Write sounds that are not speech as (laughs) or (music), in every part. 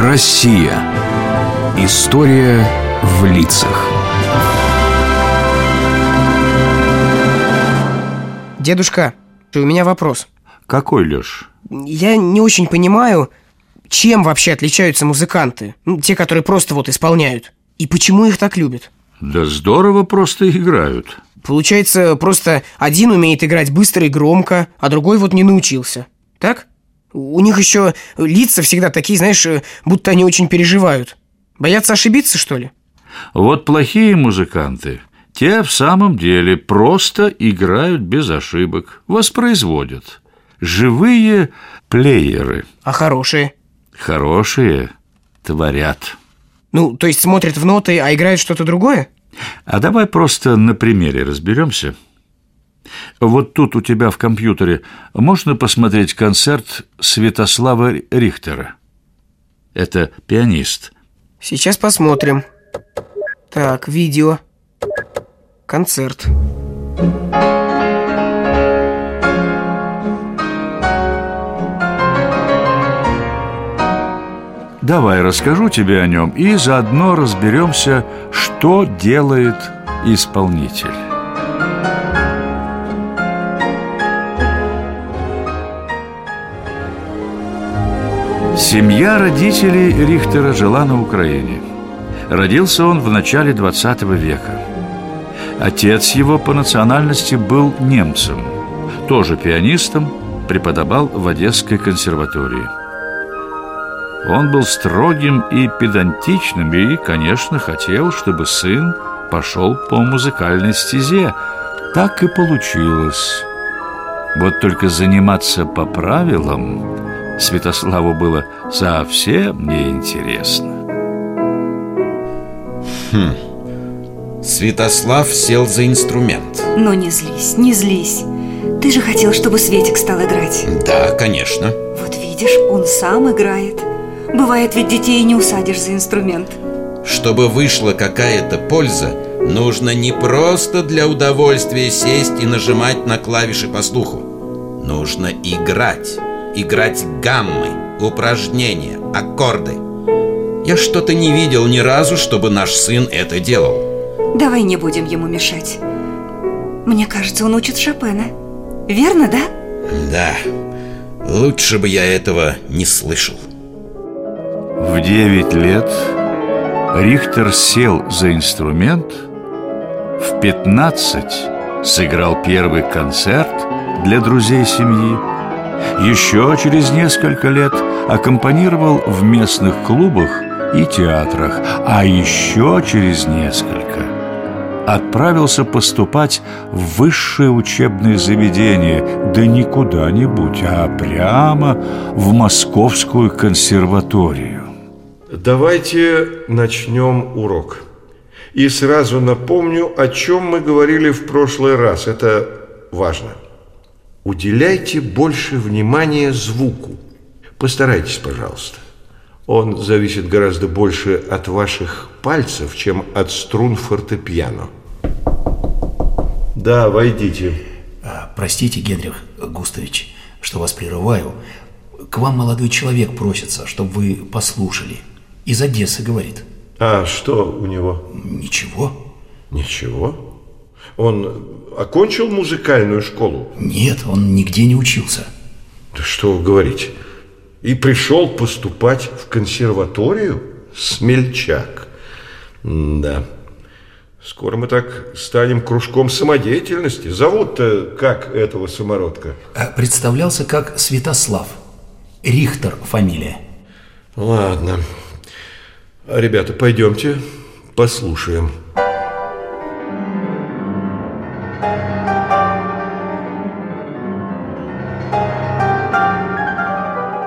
Россия. История в лицах. Дедушка, у меня вопрос. Какой, Леш? Я не очень понимаю, чем вообще отличаются музыканты, ну, те, которые просто вот исполняют, и почему их так любят. Да здорово просто играют. Получается, просто один умеет играть быстро и громко, а другой вот не научился. Так? У них еще лица всегда такие, знаешь, будто они очень переживают. Боятся ошибиться, что ли? Вот плохие музыканты, те в самом деле просто играют без ошибок, воспроизводят. Живые плееры. А хорошие? Хорошие творят. Ну, то есть смотрят в ноты, а играют что-то другое? А давай просто на примере разберемся. Вот тут у тебя в компьютере можно посмотреть концерт Святослава Рихтера. Это пианист. Сейчас посмотрим. Так, видео. Концерт. Давай расскажу тебе о нем и заодно разберемся, что делает исполнитель. Семья родителей Рихтера жила на Украине. Родился он в начале 20 века. Отец его по национальности был немцем, тоже пианистом, преподавал в Одесской консерватории. Он был строгим и педантичным и, конечно, хотел, чтобы сын пошел по музыкальной стезе. Так и получилось. Вот только заниматься по правилам Святославу было совсем неинтересно. Хм. Святослав сел за инструмент. Но не злись, не злись. Ты же хотел, чтобы Светик стал играть. Да, конечно. Вот видишь, он сам играет. Бывает, ведь детей не усадишь за инструмент. Чтобы вышла какая-то польза, нужно не просто для удовольствия сесть и нажимать на клавиши по слуху. Нужно играть играть гаммы, упражнения, аккорды. Я что-то не видел ни разу, чтобы наш сын это делал. Давай не будем ему мешать. Мне кажется, он учит Шопена. Верно, да? Да. Лучше бы я этого не слышал. В девять лет Рихтер сел за инструмент, в пятнадцать сыграл первый концерт для друзей семьи, еще через несколько лет аккомпанировал в местных клубах и театрах, а еще через несколько отправился поступать в высшее учебное заведение, да не куда-нибудь, а прямо в Московскую консерваторию. Давайте начнем урок. И сразу напомню, о чем мы говорили в прошлый раз. Это важно. Уделяйте больше внимания звуку. Постарайтесь, пожалуйста. Он зависит гораздо больше от ваших пальцев, чем от струн фортепиано. Да, войдите. А, простите, Генрих Густавич, что вас прерываю. К вам молодой человек просится, чтобы вы послушали. Из Одессы говорит. А что у него? Ничего. Ничего? Он окончил музыкальную школу? Нет, он нигде не учился. Да что вы говорите? И пришел поступать в консерваторию? Смельчак. да. Скоро мы так станем кружком самодеятельности. Зовут-то как этого самородка? А представлялся как Святослав. Рихтер фамилия. Ладно. Ребята, пойдемте послушаем.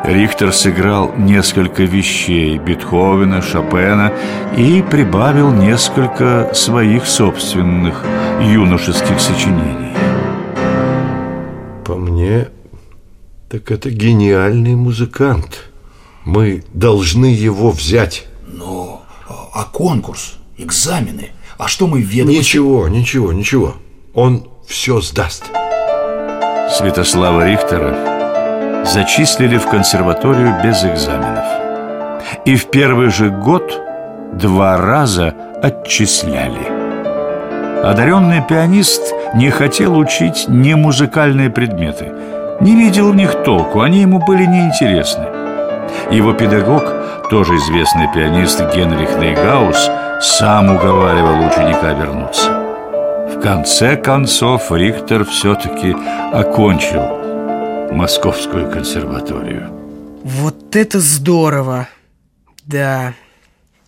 Рихтер сыграл несколько вещей Бетховена, Шопена и прибавил несколько своих собственных юношеских сочинений. По мне, так это гениальный музыкант. Мы должны его взять. Но, а конкурс, экзамены, а что мы ведомости... Ничего, ничего, ничего. Он все сдаст. Святослава Рихтера зачислили в консерваторию без экзаменов. И в первый же год два раза отчисляли. Одаренный пианист не хотел учить не музыкальные предметы. Не видел в них толку, они ему были неинтересны. Его педагог, тоже известный пианист Генрих Нейгаус, сам уговаривал ученика вернуться. В конце концов Рихтер все-таки окончил Московскую консерваторию. Вот это здорово! Да,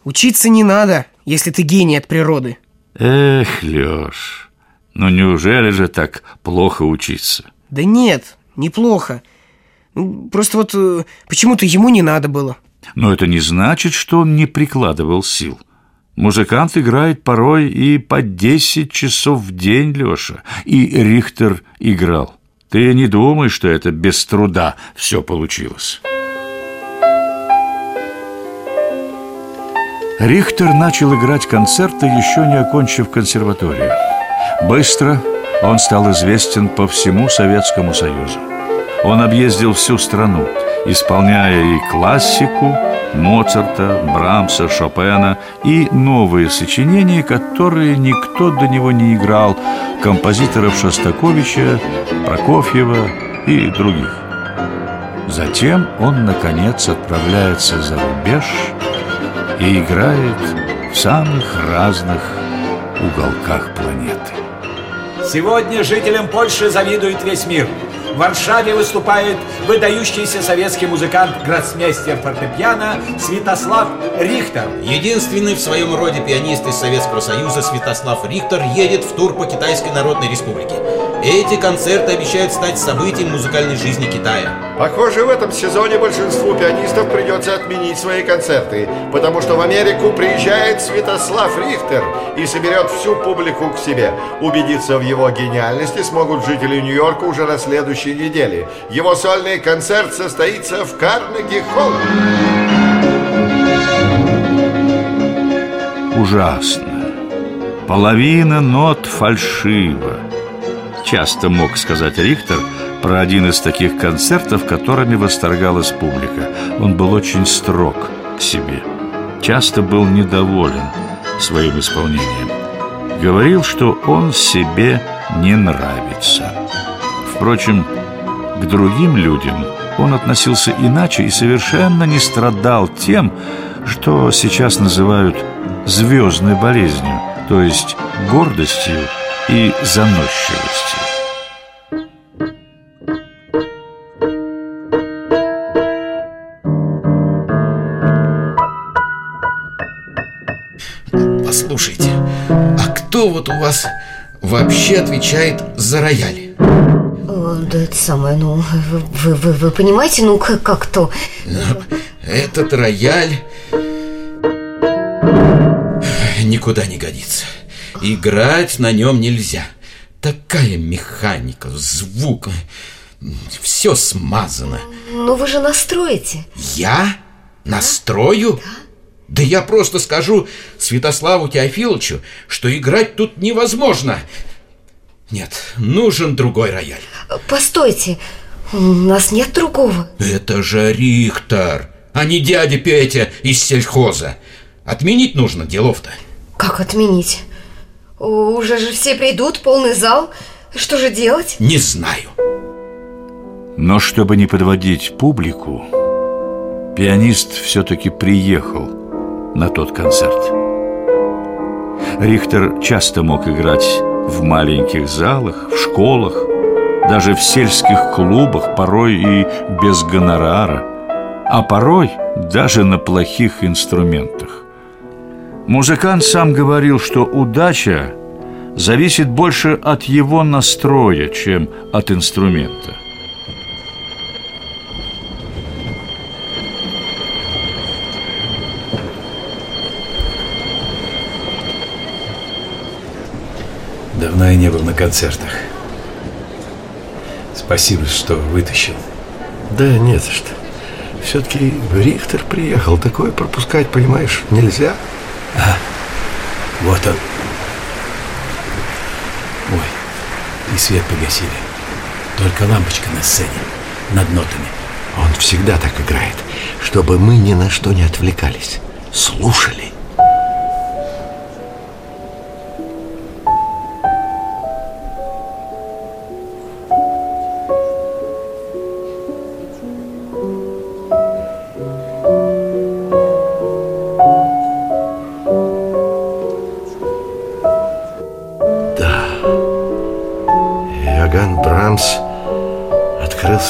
учиться не надо, если ты гений от природы. Эх, Лёш, ну неужели же так плохо учиться? Да нет, неплохо. Ну, Просто вот э, почему-то ему не надо было. Но это не значит, что он не прикладывал сил. Музыкант играет порой и по 10 часов в день, Лёша. И Рихтер играл. Ты не думай, что это без труда все получилось. Рихтер начал играть концерты, еще не окончив консерваторию. Быстро он стал известен по всему Советскому Союзу. Он объездил всю страну, исполняя и классику Моцарта, Брамса, Шопена и новые сочинения, которые никто до него не играл, композиторов Шостаковича, Прокофьева и других. Затем он, наконец, отправляется за рубеж и играет в самых разных уголках планеты. Сегодня жителям Польши завидует весь мир. В Варшаве выступает выдающийся советский музыкант, гроссмейстер фортепиано Святослав Рихтер. Единственный в своем роде пианист из Советского Союза Святослав Рихтер едет в тур по Китайской Народной Республике. Эти концерты обещают стать событием музыкальной жизни Китая. Похоже, в этом сезоне большинству пианистов придется отменить свои концерты, потому что в Америку приезжает Святослав Рихтер и соберет всю публику к себе. Убедиться в его гениальности смогут жители Нью-Йорка уже на следующей неделе. Его сольный концерт состоится в Карнеги-Холл. Ужасно. Половина нот фальшива. Часто мог сказать Рихтер про один из таких концертов, которыми восторгалась публика. Он был очень строг к себе. Часто был недоволен своим исполнением. Говорил, что он себе не нравится. Впрочем, к другим людям он относился иначе и совершенно не страдал тем, что сейчас называют звездной болезнью, то есть гордостью и заносчивостью. Послушайте, а кто вот у вас вообще отвечает за рояль? О, Да это самое, ну, вы, вы, вы понимаете, ну, как, как то Этот рояль никуда не годится. Играть на нем нельзя. Такая механика, звук, все смазано. Ну, вы же настроите Я настрою? Да я просто скажу Святославу Теофиловичу, что играть тут невозможно. Нет, нужен другой рояль. Постойте, у нас нет другого Это же Рихтер, а не дядя Петя из сельхоза. Отменить нужно делов-то. Как отменить? Уже же все придут, полный зал Что же делать? Не знаю. Но чтобы не подводить публику, пианист все-таки приехал на тот концерт. Рихтер часто мог играть в маленьких залах, в школах, даже в сельских клубах, порой и без гонорара, а порой даже на плохих инструментах. Музыкант сам говорил, что удача зависит больше от его настроя, чем от инструмента. Давно я не был на концертах. Спасибо, что вытащил. Да нет за что. Все-таки Рихтер приехал. Такое пропускать, понимаешь, нельзя. Вот он. Ой, и свет погасили. Только лампочка на сцене, над нотами. Он всегда так играет. чтобы мы ни на что не отвлекались, слушали.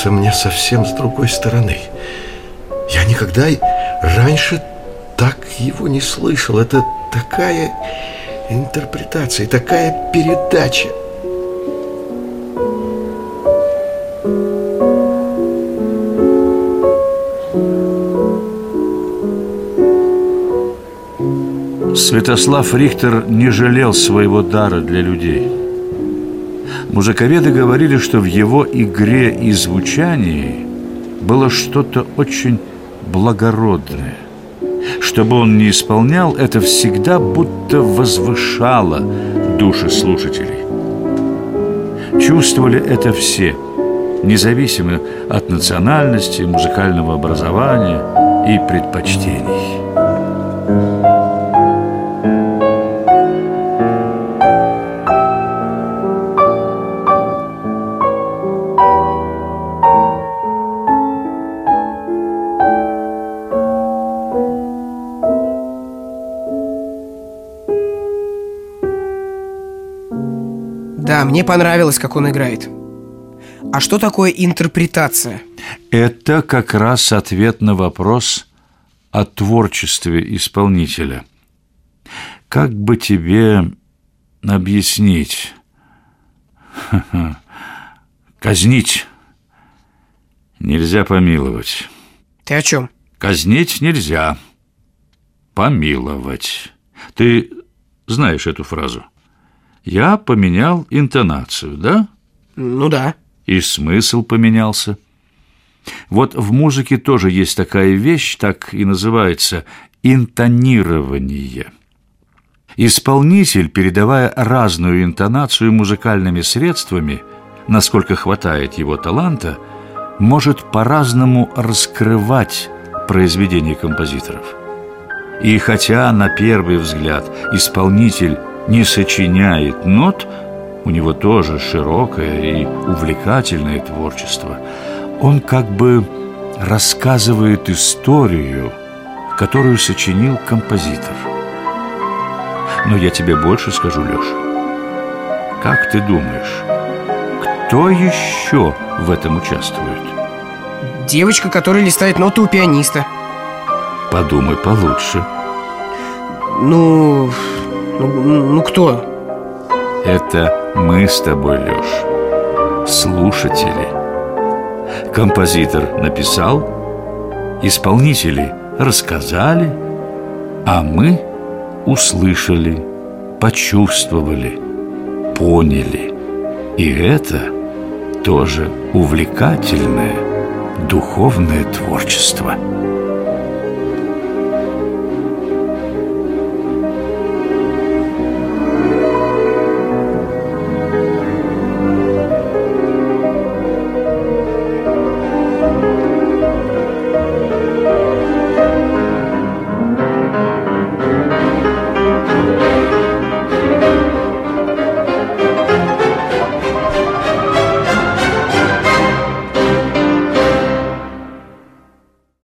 Открылся мне совсем с другой стороны. Я никогда раньше так его не слышал. Это такая интерпретация, такая передача. Святослав Рихтер не жалел своего дара для людей. Музыковеды говорили, что в его игре и звучании было что-то очень благородное. Что бы он ни исполнял, это всегда будто возвышало души слушателей. Чувствовали это все, независимо от национальности, музыкального образования и предпочтений. Мне понравилось, как он играет. А что такое интерпретация? Это как раз ответ на вопрос о творчестве исполнителя. Как бы тебе объяснить? (laughs) Казнить нельзя помиловать. Ты о чем? Казнить нельзя. Помиловать. Ты знаешь эту фразу? Я поменял интонацию, да? Ну да. И смысл поменялся. Вот в музыке тоже есть такая вещь, так и называется интонирование. Исполнитель, передавая разную интонацию музыкальными средствами, насколько хватает его таланта, может по-разному раскрывать произведения композиторов. И хотя на первый взгляд исполнитель не сочиняет нот, у него тоже широкое и увлекательное творчество. Он как бы рассказывает историю, которую сочинил композитор. Но я тебе больше скажу, Леша. Как ты думаешь, кто еще в этом участвует? Девочка, которая листает ноты у пианиста. Подумай получше. Ну, ну, ну кто? Это мы с тобой, Леш, слушатели. Композитор написал, исполнители рассказали, а мы услышали, почувствовали, поняли. И это тоже увлекательное духовное творчество.